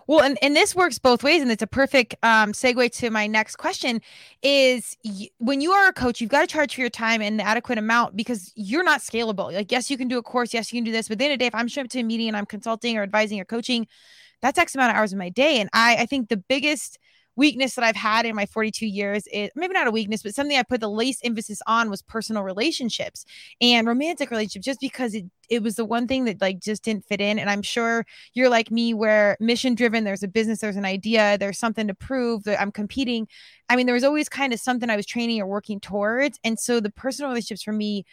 Well, and, and this works both ways, and it's a perfect um, segue to my next question: is y- when you are a coach, you've got to charge for your time in the adequate amount because you're not scalable. Like, yes, you can do a course, yes, you can do this, but at the end of the day, if I'm showing up to a meeting and I'm consulting or advising or coaching, that's X amount of hours in my day, and I I think the biggest weakness that I've had in my 42 years is maybe not a weakness, but something I put the least emphasis on was personal relationships and romantic relationships, just because it it was the one thing that like just didn't fit in. And I'm sure you're like me, where mission driven, there's a business, there's an idea, there's something to prove that I'm competing. I mean, there was always kind of something I was training or working towards. And so the personal relationships for me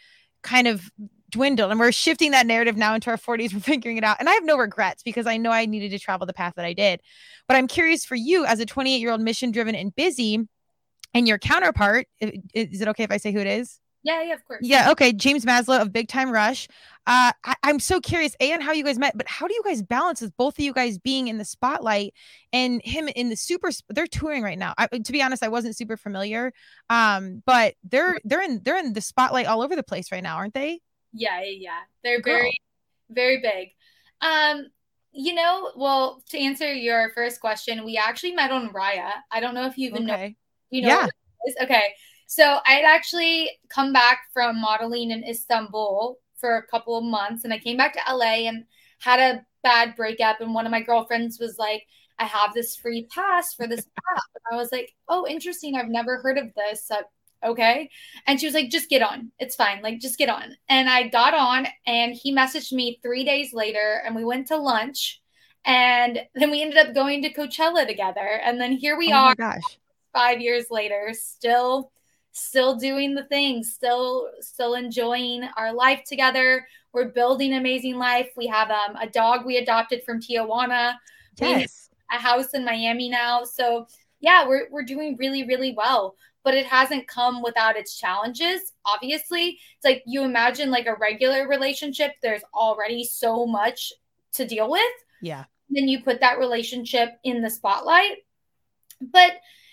kind of dwindled and we're shifting that narrative now into our 40s we're figuring it out. And i have no regrets because i know i needed to travel the path that i did. But i'm curious for you as a 28 year old mission driven and busy and your counterpart is it okay if i say who it is? Yeah yeah of course. Yeah okay james maslow of big time rush. Uh I, am so curious a and how you guys met but how do you guys balance with both of you guys being in the spotlight and him in the super they're touring right now. I, to be honest i wasn't super familiar um but they're they're in they're in the spotlight all over the place right now aren't they yeah, yeah. They're very, very big. Um, you know, well, to answer your first question, we actually met on Raya. I don't know if you even okay. know. You know, yeah. Okay. So I had actually come back from modeling in Istanbul for a couple of months, and I came back to LA and had a bad breakup. And one of my girlfriends was like, "I have this free pass for this app," and I was like, "Oh, interesting. I've never heard of this." So okay? And she was like just get on. It's fine. Like just get on. And i got on and he messaged me three days later and we went to lunch and then we ended up going to coachella together. And then here we oh are gosh. five years later still still doing the things still still enjoying our life together. We're building amazing life. We have um, a dog we adopted from tijuana. Yes. a house in miami now. So yeah we're, we're doing really really well but it hasn't come without its challenges. Obviously, it's like you imagine like a regular relationship, there's already so much to deal with. Yeah. Then you put that relationship in the spotlight. But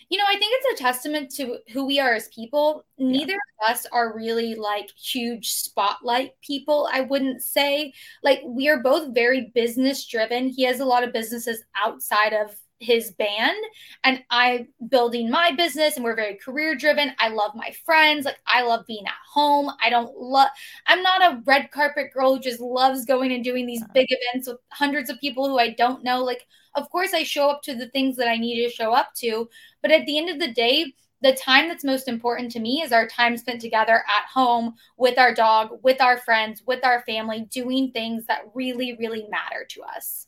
you know, I think it's a testament to who we are as people. Neither yeah. of us are really like huge spotlight people, I wouldn't say. Like, we are both very business driven. He has a lot of businesses outside of his band and I'm building my business and we're very career driven. I love my friends. Like I love being at home. I don't love I'm not a red carpet girl who just loves going and doing these big events with hundreds of people who I don't know. Like of course I show up to the things that I need to show up to, but at the end of the day, the time that's most important to me is our time spent together at home with our dog, with our friends, with our family, doing things that really, really matter to us.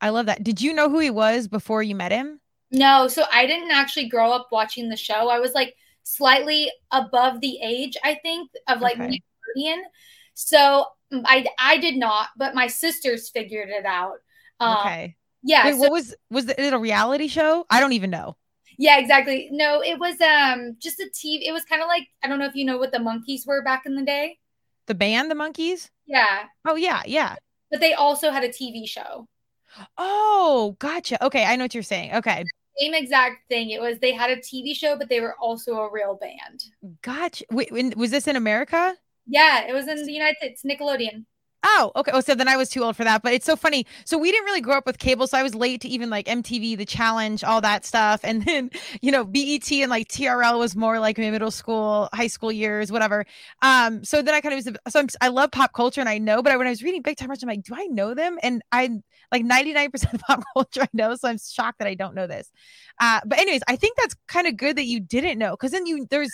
I love that. Did you know who he was before you met him? No, so I didn't actually grow up watching the show. I was like slightly above the age, I think, of like okay. Nickelodeon. So mm, I I did not, but my sisters figured it out. Um, okay. Yeah. Wait, so, what was was it a reality show? I don't even know. Yeah, exactly. No, it was um just a TV. It was kind of like I don't know if you know what the Monkees were back in the day. The band, the Monkees. Yeah. Oh yeah, yeah. But they also had a TV show. Oh, gotcha. Okay, I know what you're saying. Okay. Same exact thing. It was they had a TV show, but they were also a real band. Gotcha. Wait, was this in America? Yeah, it was in the United States, Nickelodeon. Oh, okay. Oh, so then I was too old for that. But it's so funny. So we didn't really grow up with cable, so I was late to even like MTV, The Challenge, all that stuff. And then you know BET and like TRL was more like my middle school, high school years, whatever. Um, so then I kind of was so I'm, i love pop culture and I know, but when I was reading Big Time Rush, I'm like, do I know them? And I like 99% of pop culture I know, so I'm shocked that I don't know this. Uh, but anyways, I think that's kind of good that you didn't know because then you there's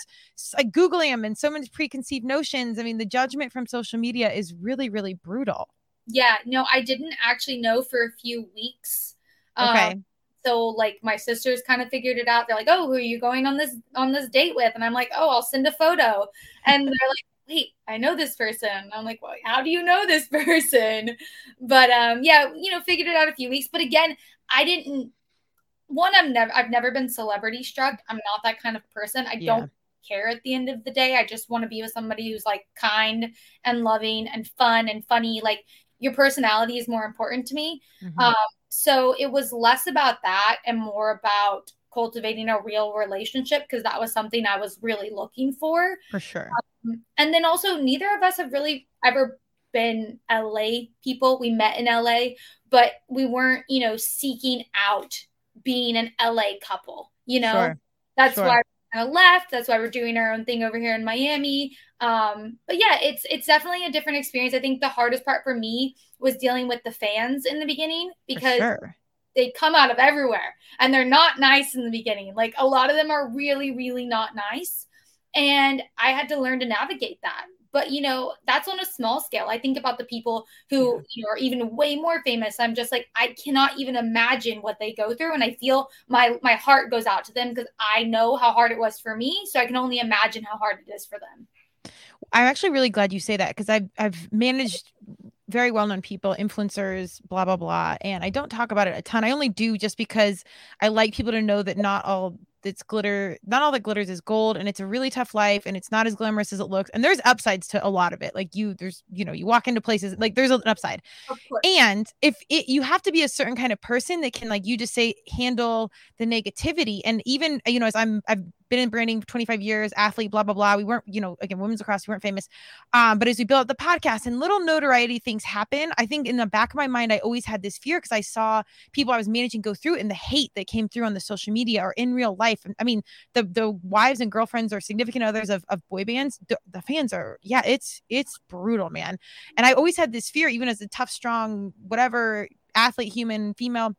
like googling them and so many preconceived notions. I mean, the judgment from social media is really really brutal. Yeah, no, I didn't actually know for a few weeks. Okay. Um, so like my sisters kind of figured it out. They're like, "Oh, who are you going on this on this date with?" And I'm like, "Oh, I'll send a photo." And they're like, "Wait, I know this person." I'm like, "Well, how do you know this person?" But um, yeah, you know, figured it out a few weeks. But again, I didn't one i'm never i've never been celebrity struck i'm not that kind of person i yeah. don't care at the end of the day. I just want to be with somebody who's like kind and loving and fun and funny. Like your personality is more important to me. Mm-hmm. Um, so it was less about that and more about cultivating a real relationship because that was something I was really looking for. For sure. Um, and then also, neither of us have really ever been LA people. We met in LA, but we weren't, you know, seeking out being an LA couple, you know? Sure. That's sure. why kind of left. That's why we're doing our own thing over here in Miami. Um, but yeah, it's it's definitely a different experience. I think the hardest part for me was dealing with the fans in the beginning because sure. They come out of everywhere and they're not nice in the beginning. Like a lot of them are really, really not nice. And I had to learn to navigate that but you know that's on a small scale i think about the people who you know are even way more famous i'm just like i cannot even imagine what they go through and i feel my my heart goes out to them because i know how hard it was for me so i can only imagine how hard it is for them i'm actually really glad you say that because i've i've managed very well known people, influencers, blah, blah, blah. And I don't talk about it a ton. I only do just because I like people to know that not all that's glitter not all that glitters is gold and it's a really tough life and it's not as glamorous as it looks and there's upsides to a lot of it like you there's you know you walk into places like there's an upside and if it you have to be a certain kind of person that can like you just say handle the negativity and even you know as i'm i've been in branding for 25 years, athlete, blah, blah, blah. We weren't, you know, again, women's lacrosse, we weren't famous. Um, but as we built the podcast and little notoriety things happen, I think in the back of my mind, I always had this fear because I saw people I was managing go through and the hate that came through on the social media or in real life. I mean, the the wives and girlfriends or significant others of, of boy bands, the, the fans are, yeah, it's it's brutal, man. And I always had this fear, even as a tough, strong, whatever athlete, human, female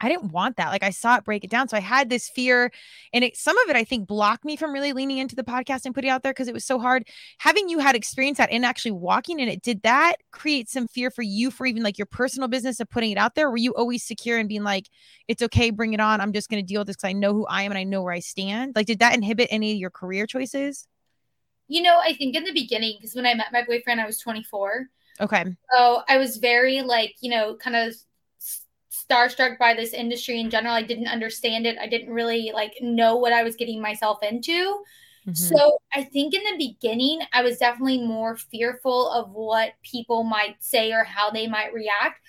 I didn't want that. Like I saw it break it down. So I had this fear and it some of it I think blocked me from really leaning into the podcast and putting out there because it was so hard. Having you had experience that and actually walking in it, did that create some fear for you for even like your personal business of putting it out there? Were you always secure and being like, it's okay, bring it on. I'm just gonna deal with this because I know who I am and I know where I stand. Like, did that inhibit any of your career choices? You know, I think in the beginning, because when I met my boyfriend, I was 24. Okay. So I was very like, you know, kind of starstruck by this industry in general. I didn't understand it. I didn't really like know what I was getting myself into. Mm-hmm. So I think in the beginning, I was definitely more fearful of what people might say or how they might react.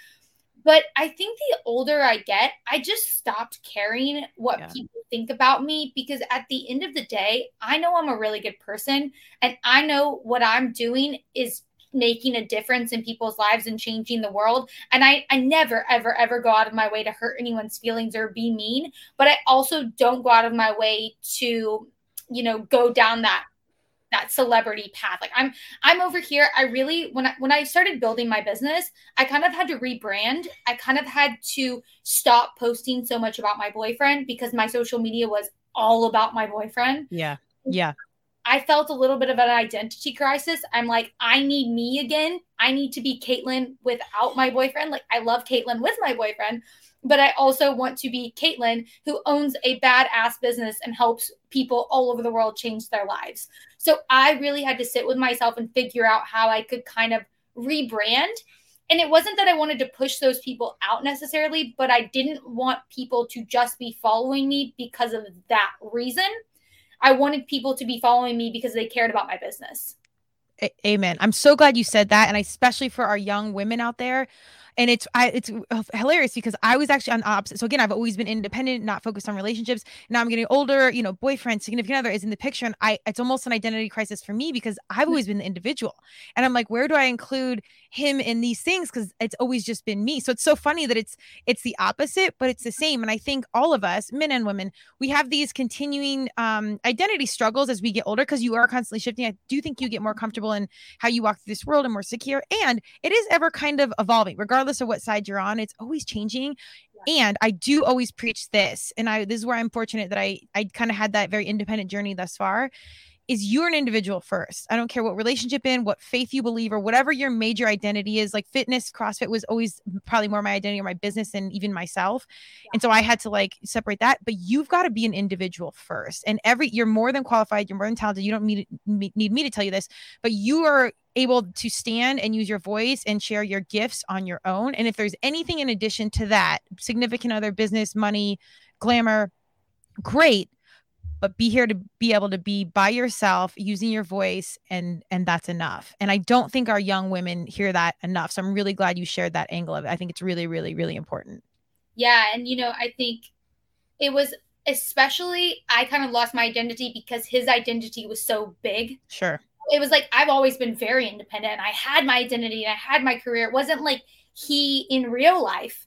But I think the older I get, I just stopped caring what yeah. people think about me because at the end of the day, I know I'm a really good person and I know what I'm doing is making a difference in people's lives and changing the world. And I, I never, ever, ever go out of my way to hurt anyone's feelings or be mean. But I also don't go out of my way to, you know, go down that that celebrity path. Like I'm I'm over here. I really when I when I started building my business, I kind of had to rebrand. I kind of had to stop posting so much about my boyfriend because my social media was all about my boyfriend. Yeah. Yeah. I felt a little bit of an identity crisis. I'm like, I need me again. I need to be Caitlin without my boyfriend. Like, I love Caitlin with my boyfriend, but I also want to be Caitlin who owns a badass business and helps people all over the world change their lives. So I really had to sit with myself and figure out how I could kind of rebrand. And it wasn't that I wanted to push those people out necessarily, but I didn't want people to just be following me because of that reason. I wanted people to be following me because they cared about my business. Amen. I'm so glad you said that. And especially for our young women out there, and it's I it's hilarious because I was actually on the opposite. So again, I've always been independent, not focused on relationships. Now I'm getting older. You know, boyfriend, significant other is in the picture, and I it's almost an identity crisis for me because I've mm. always been the individual, and I'm like, where do I include him in these things? Because it's always just been me. So it's so funny that it's it's the opposite, but it's the same. And I think all of us, men and women, we have these continuing um, identity struggles as we get older because you are constantly shifting. I do think you get more comfortable in how you walk through this world and more secure, and it is ever kind of evolving, regardless regardless of what side you're on, it's always changing. And I do always preach this. And I this is where I'm fortunate that I I kind of had that very independent journey thus far is you're an individual first. I don't care what relationship in, what faith you believe, or whatever your major identity is. Like fitness, CrossFit was always probably more my identity or my business and even myself. Yeah. And so I had to like separate that. But you've got to be an individual first. And every you're more than qualified, you're more than talented. You don't need, need me to tell you this, but you are able to stand and use your voice and share your gifts on your own. And if there's anything in addition to that, significant other, business, money, glamour, great but be here to be able to be by yourself using your voice and and that's enough. And i don't think our young women hear that enough. So i'm really glad you shared that angle of it. I think it's really really really important. Yeah and you know i think it was especially i kind of lost my identity because his identity was so big. Sure. It was like i've always been very independent. I had my identity and i had my career. It wasn't like he in real life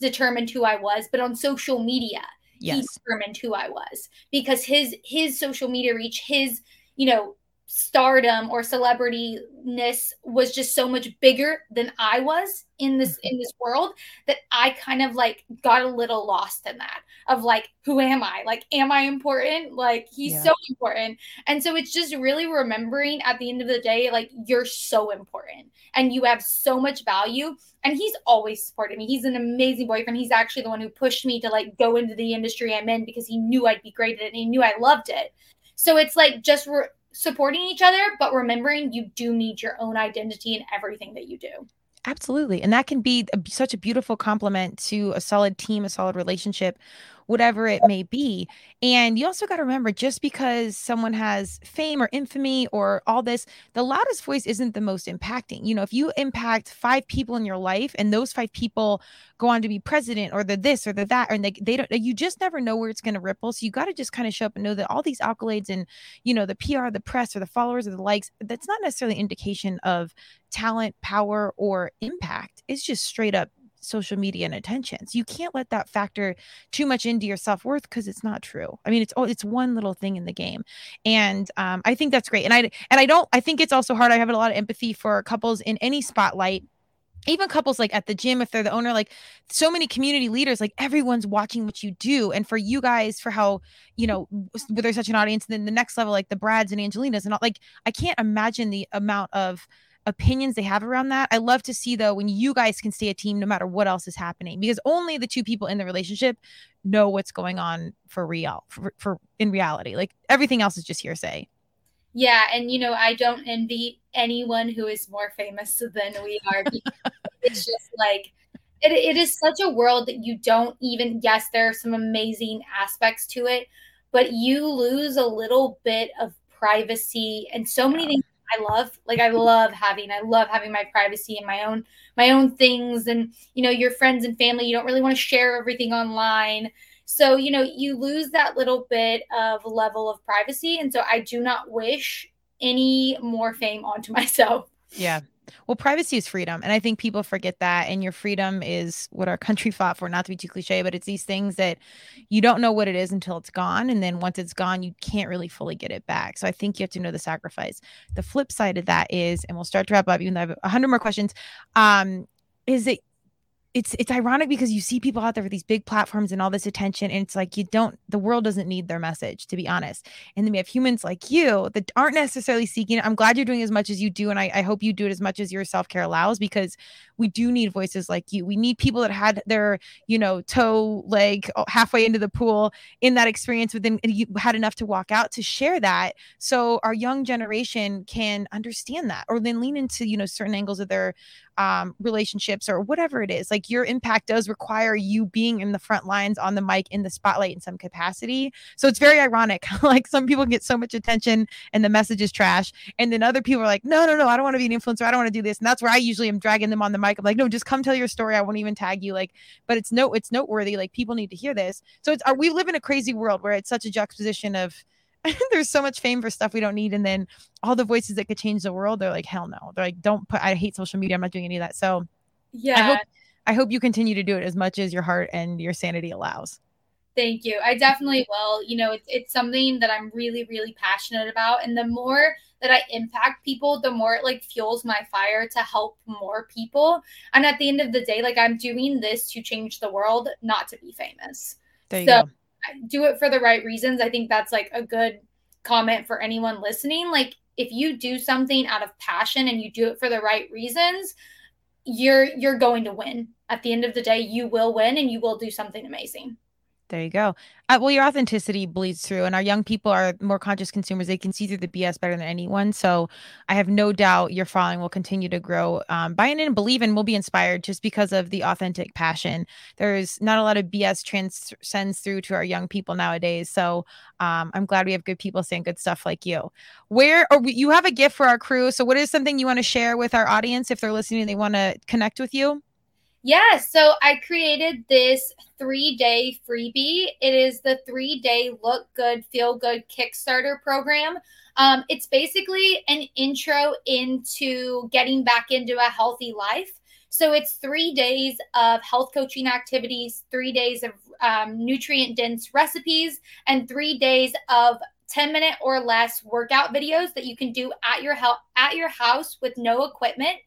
determined who i was but on social media yes. he determined who I was because his his social media reach, his you know stardom or celebrityness was just so much bigger than I was in this mm-hmm. in this world that I kind of like got a little lost in that of like who am I? Like am I important? Like he's yeah. so important. And so it's just really remembering at the end of the day like you're so important and you have so much value and he's always supported me. He's an amazing boyfriend. He's actually the one who pushed me to like go into the industry I'm in because he knew I'd be great at it and he knew I loved it. So it's like just re- supporting each other, but remembering you do need your own identity in everything that you do. Absolutely. And that can be a, such a beautiful complement to a solid team, a solid relationship whatever it may be. And you also got to remember just because someone has fame or infamy or all this, the loudest voice isn't the most impacting. You know, if you impact five people in your life and those five people go on to be president or the this or the that, and they, they don't, you just never know where it's going to ripple. So you got to just kind of show up and know that all these accolades and, you know, the PR, the press, or the followers or the likes, that's not necessarily indication of talent, power, or impact. It's just straight up social media and attention. So you can't let that factor too much into your self worth because it's not true. I mean, it's oh, it's one little thing in the game, and um, I think that's great. And I and I don't. I think it's also hard. I have a lot of empathy for couples in any spotlight even couples like at the gym if they're the owner like so many community leaders like everyone's watching what you do and for you guys for how you know there's such an audience and then the next level like the brads and angelinas and all like i can't imagine the amount of opinions they have around that. I love to see though when you guys can stay a team no matter what else is happening because only the two people in the relationship know what's going on for real for, for in reality. Like everything else is just hearsay. Yeah, and you know, I don't envy anyone who is more famous than we are. it's just like it, it is such a world that you don't even yes, there are some amazing aspects to it, but you lose a little bit of privacy and so many things I love. Like I love having I love having my privacy and my own my own things and you know your friends and family you don't really want to share everything online. So, you know, you lose that little bit of level of privacy and so I do not wish any more fame onto myself. Yeah. Well, privacy is freedom. And I think people forget that. And your freedom is what our country fought for, not to be too cliche, but it's these things that you don't know what it is until it's gone. And then once it's gone, you can't really fully get it back. So I think you have to know the sacrifice. The flip side of that is, and we'll start to wrap up, even though I have a hundred more questions, um, is that it's it's ironic because you see people out there with these big platforms and all this attention and it's like you don't the world doesn't need their message to be honest. And then we have humans like you that aren't necessarily seeking i'm glad you're doing as much as you do and i, I hope you do it as much as your self-care allows because we do need voices like you. We need people that had their you know toe leg oh, halfway into the pool in that experience within you had enough to walk out to share that. So our young generation can understand that or then lean into you know certain angles of their um, relationships or whatever it is. Like your impact does require you being in the front lines on the mic in the spotlight in some capacity. So it's very ironic. like some people get so much attention and the message is trash. And then other people are like, no, no, no, I don't want to be an influencer. I don't want to do this. And that's where I usually am dragging them on the mic. I'm like, no, just come tell your story. I won't even tag you. Like, but it's no, it's noteworthy. Like people need to hear this. So it's, are, we live in a crazy world where it's such a juxtaposition of, there's so much fame for stuff we don't need. And then all the voices that could change the world, they're like, hell no. They're like, don't put, I hate social media. I'm not doing any of that. So yeah, I hope, I hope you continue to do it as much as your heart and your sanity allows. Thank you. I definitely will. You know, it's, it's something that I'm really, really passionate about. And the more that I impact people, the more it like fuels my fire to help more people. And at the end of the day, like I'm doing this to change the world, not to be famous. There you so, go do it for the right reasons. I think that's like a good comment for anyone listening. Like if you do something out of passion and you do it for the right reasons, you're you're going to win. At the end of the day, you will win and you will do something amazing. There you go. Uh, well, your authenticity bleeds through, and our young people are more conscious consumers. They can see through the BS better than anyone. So I have no doubt your following will continue to grow. Um, buy in and believe in will be inspired just because of the authentic passion. There's not a lot of BS transcends through to our young people nowadays. So um, I'm glad we have good people saying good stuff like you. Where or you have a gift for our crew. So what is something you want to share with our audience if they're listening they want to connect with you? Yeah, so I created this three day freebie. It is the three day look good, feel good Kickstarter program. Um, it's basically an intro into getting back into a healthy life. So it's three days of health coaching activities, three days of um, nutrient dense recipes, and three days of 10 minute or less workout videos that you can do at your health at your house with no equipment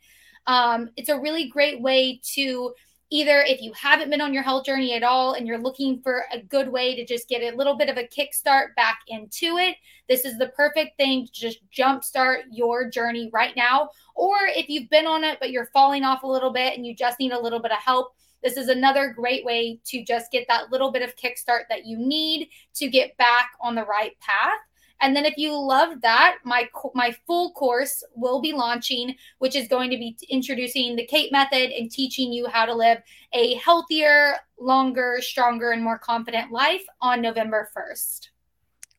um, it's a really great way to either if you haven't been on your health journey at all and you're looking for a good way to just get a little bit of a kickstart back into it, this is the perfect thing to just jumpstart your journey right now. Or if you've been on it, but you're falling off a little bit and you just need a little bit of help, this is another great way to just get that little bit of kickstart that you need to get back on the right path. And then if you love that, my my full course will be launching, which is going to be introducing the CAIT method and teaching you how to live a healthier, longer, stronger and more confident life on November 1st.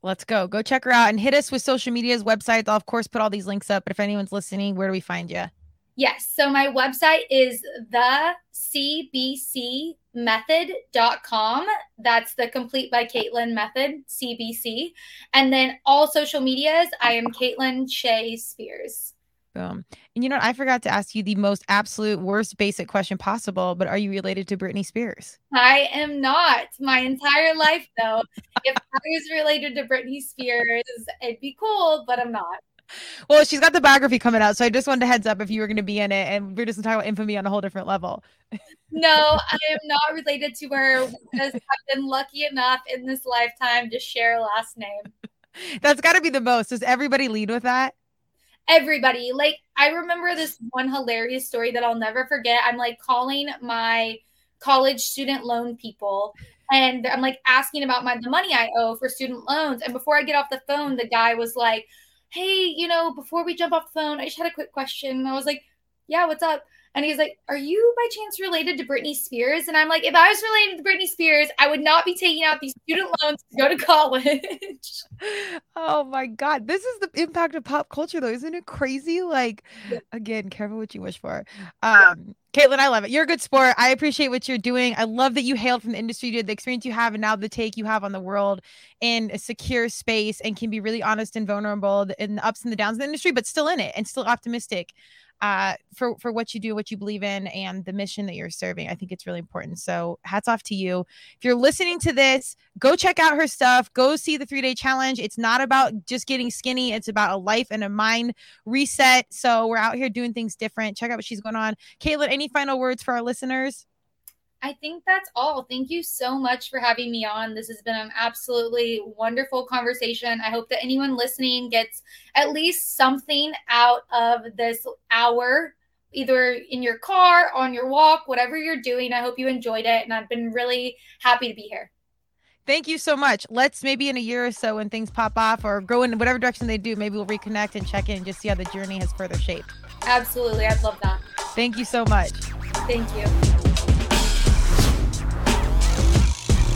Let's go. Go check her out and hit us with social media's websites. I'll of course put all these links up, but if anyone's listening, where do we find you? Yes. So my website is the cbcmethod.com. That's the complete by Caitlin method, CBC. And then all social medias, I am Caitlin Shea Spears. Boom. And you know, I forgot to ask you the most absolute worst basic question possible, but are you related to Britney Spears? I am not. My entire life, though. if I was related to Britney Spears, it'd be cool, but I'm not well, she's got the biography coming out, so I just wanted to heads up if you were going to be in it, and we're just talking about infamy on a whole different level. no, I am not related to her because I've been lucky enough in this lifetime to share a last name. That's got to be the most. Does everybody lead with that? Everybody. Like, I remember this one hilarious story that I'll never forget. I'm like calling my college student loan people and I'm like asking about my the money I owe for student loans. And before I get off the phone, the guy was like, hey, you know, before we jump off the phone, I just had a quick question. I was like, yeah, what's up? And he's like, Are you by chance related to Britney Spears? And I'm like, If I was related to Britney Spears, I would not be taking out these student loans to go to college. oh my God. This is the impact of pop culture, though. Isn't it crazy? Like, again, careful what you wish for. Um, Caitlin, I love it. You're a good sport. I appreciate what you're doing. I love that you hailed from the industry, did the experience you have, and now the take you have on the world in a secure space and can be really honest and vulnerable in the ups and the downs of the industry, but still in it and still optimistic uh, for for what you do, what you believe in, and the mission that you're serving. I think it's really important. So hats off to you. If you're listening to this, go check out her stuff. Go see the three day challenge. It's not about just getting skinny. It's about a life and a mind reset. So we're out here doing things different. Check out what she's going on. Caitlin, any final words for our listeners? I think that's all. Thank you so much for having me on. This has been an absolutely wonderful conversation. I hope that anyone listening gets at least something out of this hour, either in your car, on your walk, whatever you're doing. I hope you enjoyed it. And I've been really happy to be here. Thank you so much. Let's maybe in a year or so when things pop off or go in whatever direction they do, maybe we'll reconnect and check in and just see how the journey has further shaped. Absolutely. I'd love that. Thank you so much. Thank you.